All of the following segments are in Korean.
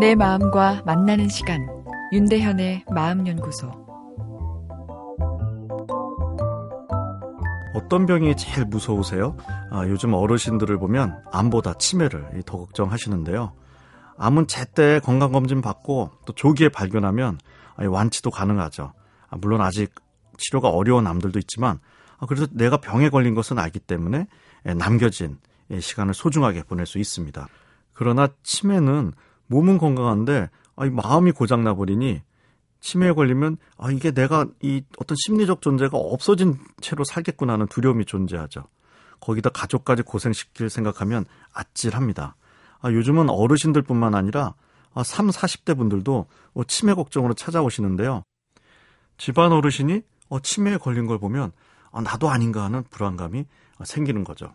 내 마음과 만나는 시간 윤대현의 마음연구소 어떤 병이 제일 무서우세요? 아, 요즘 어르신들을 보면 암보다 치매를 더 걱정하시는데요. 암은 제때 건강검진 받고 또 조기에 발견하면 완치도 가능하죠. 아, 물론 아직 치료가 어려운 암들도 있지만 아, 그래서 내가 병에 걸린 것은 알기 때문에 남겨진 시간을 소중하게 보낼 수 있습니다. 그러나 치매는 몸은 건강한데 마음이 고장나 버리니 치매에 걸리면 아 이게 내가 이 어떤 심리적 존재가 없어진 채로 살겠구나 하는 두려움이 존재하죠. 거기다 가족까지 고생시킬 생각하면 아찔합니다. 아, 요즘은 어르신들뿐만 아니라 아, 3, 40대 분들도 어, 치매 걱정으로 찾아오시는데요. 집안 어르신이 어, 치매에 걸린 걸 보면 아, 나도 아닌가 하는 불안감이 생기는 거죠.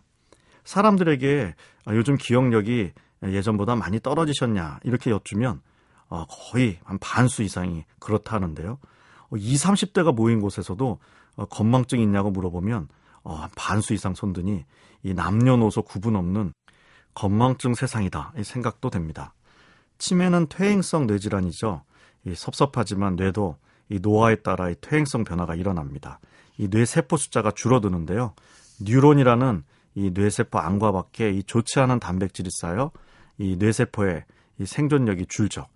사람들에게 아, 요즘 기억력이 예전보다 많이 떨어지셨냐 이렇게 여쭈면 어, 거의 한 반수 이상이 그렇다 하는데요. 20, 어, 30대가 모인 곳에서도 어, 건망증이 있냐고 물어보면 한 반수 이상 손드니 이 남녀노소 구분 없는 건망증 세상이다 이 생각도 됩니다. 치매는 퇴행성 뇌질환이죠. 이 섭섭하지만 뇌도 이 노화에 따라 이 퇴행성 변화가 일어납니다. 이 뇌 세포 숫자가 줄어드는데요. 뉴론이라는 이 뇌세포 안과 밖에 이 좋지 않은 단백질이 쌓여 이 뇌세포의 이 생존력이 줄죠.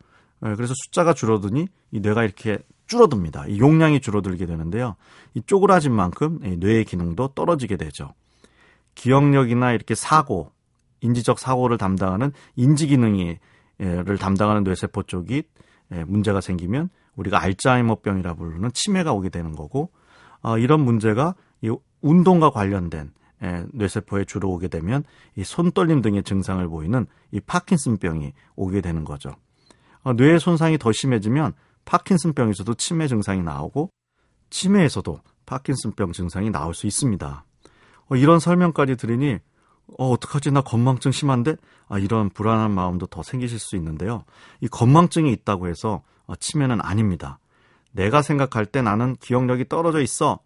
예, 그래서 숫자가 줄어드니 이 뇌가 이렇게 줄어듭니다. 이 용량이 줄어들게 되는데요. 이 쪼그라진 만큼 뇌의 기능도 떨어지게 되죠. 기억력이나 이렇게 사고, 인지적 사고를 담당하는 인지 기능이를 담당하는 뇌세포 쪽이 예, 문제가 생기면 우리가 알츠하이머병이라 부르는 치매가 오게 되는 거고 어, 이런 문제가 이 운동과 관련된 예, 뇌세포에 주로 오게 되면 이 손떨림 등의 증상을 보이는 이 파킨슨병이 오게 되는 거죠. 어, 뇌의 손상이 더 심해지면 파킨슨병에서도 치매 증상이 나오고 치매에서도 파킨슨병 증상이 나올 수 있습니다. 어, 이런 설명까지 들으니 어, 어떡하지? 나 건망증 심한데? 아, 이런 불안한 마음도 더 생기실 수 있는데요. 이 건망증이 있다고 해서 어, 치매는 아닙니다. 내가 생각할 때 나는 기억력이 떨어져 있어.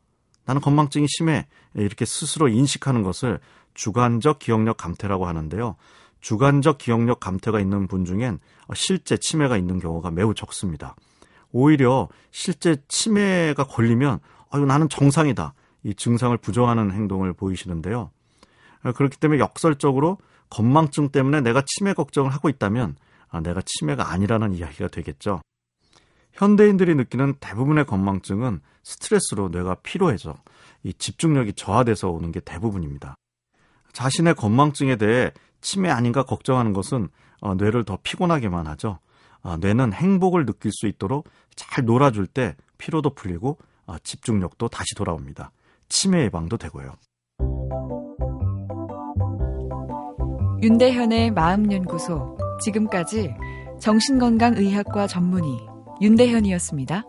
나는 건망증이 심해. 이렇게 스스로 인식하는 것을 주관적 기억력 감퇴라고 하는데요. 주관적 기억력 감퇴가 있는 분 중엔 실제 치매가 있는 경우가 매우 적습니다. 오히려 실제 치매가 걸리면 아유 나는 정상이다. 이 증상을 부정하는 행동을 보이시는데요. 그렇기 때문에 역설적으로 건망증 때문에 내가 치매 걱정을 하고 있다면 아, 내가 치매가 아니라는 이야기가 되겠죠. 현대인들이 느끼는 대부분의 건망증은 스트레스로 뇌가 피로해져 이 집중력이 저하돼서 오는 게 대부분입니다. 자신의 건망증에 대해 치매 아닌가 걱정하는 것은 어, 뇌를 더 피곤하게만 하죠. 어, 뇌는 행복을 느낄 수 있도록 잘 놀아줄 때 피로도 풀리고 어, 집중력도 다시 돌아옵니다. 치매 예방도 되고요. 윤대현의 마음연구소 지금까지 정신건강의학과 전문의 윤대현이었습니다.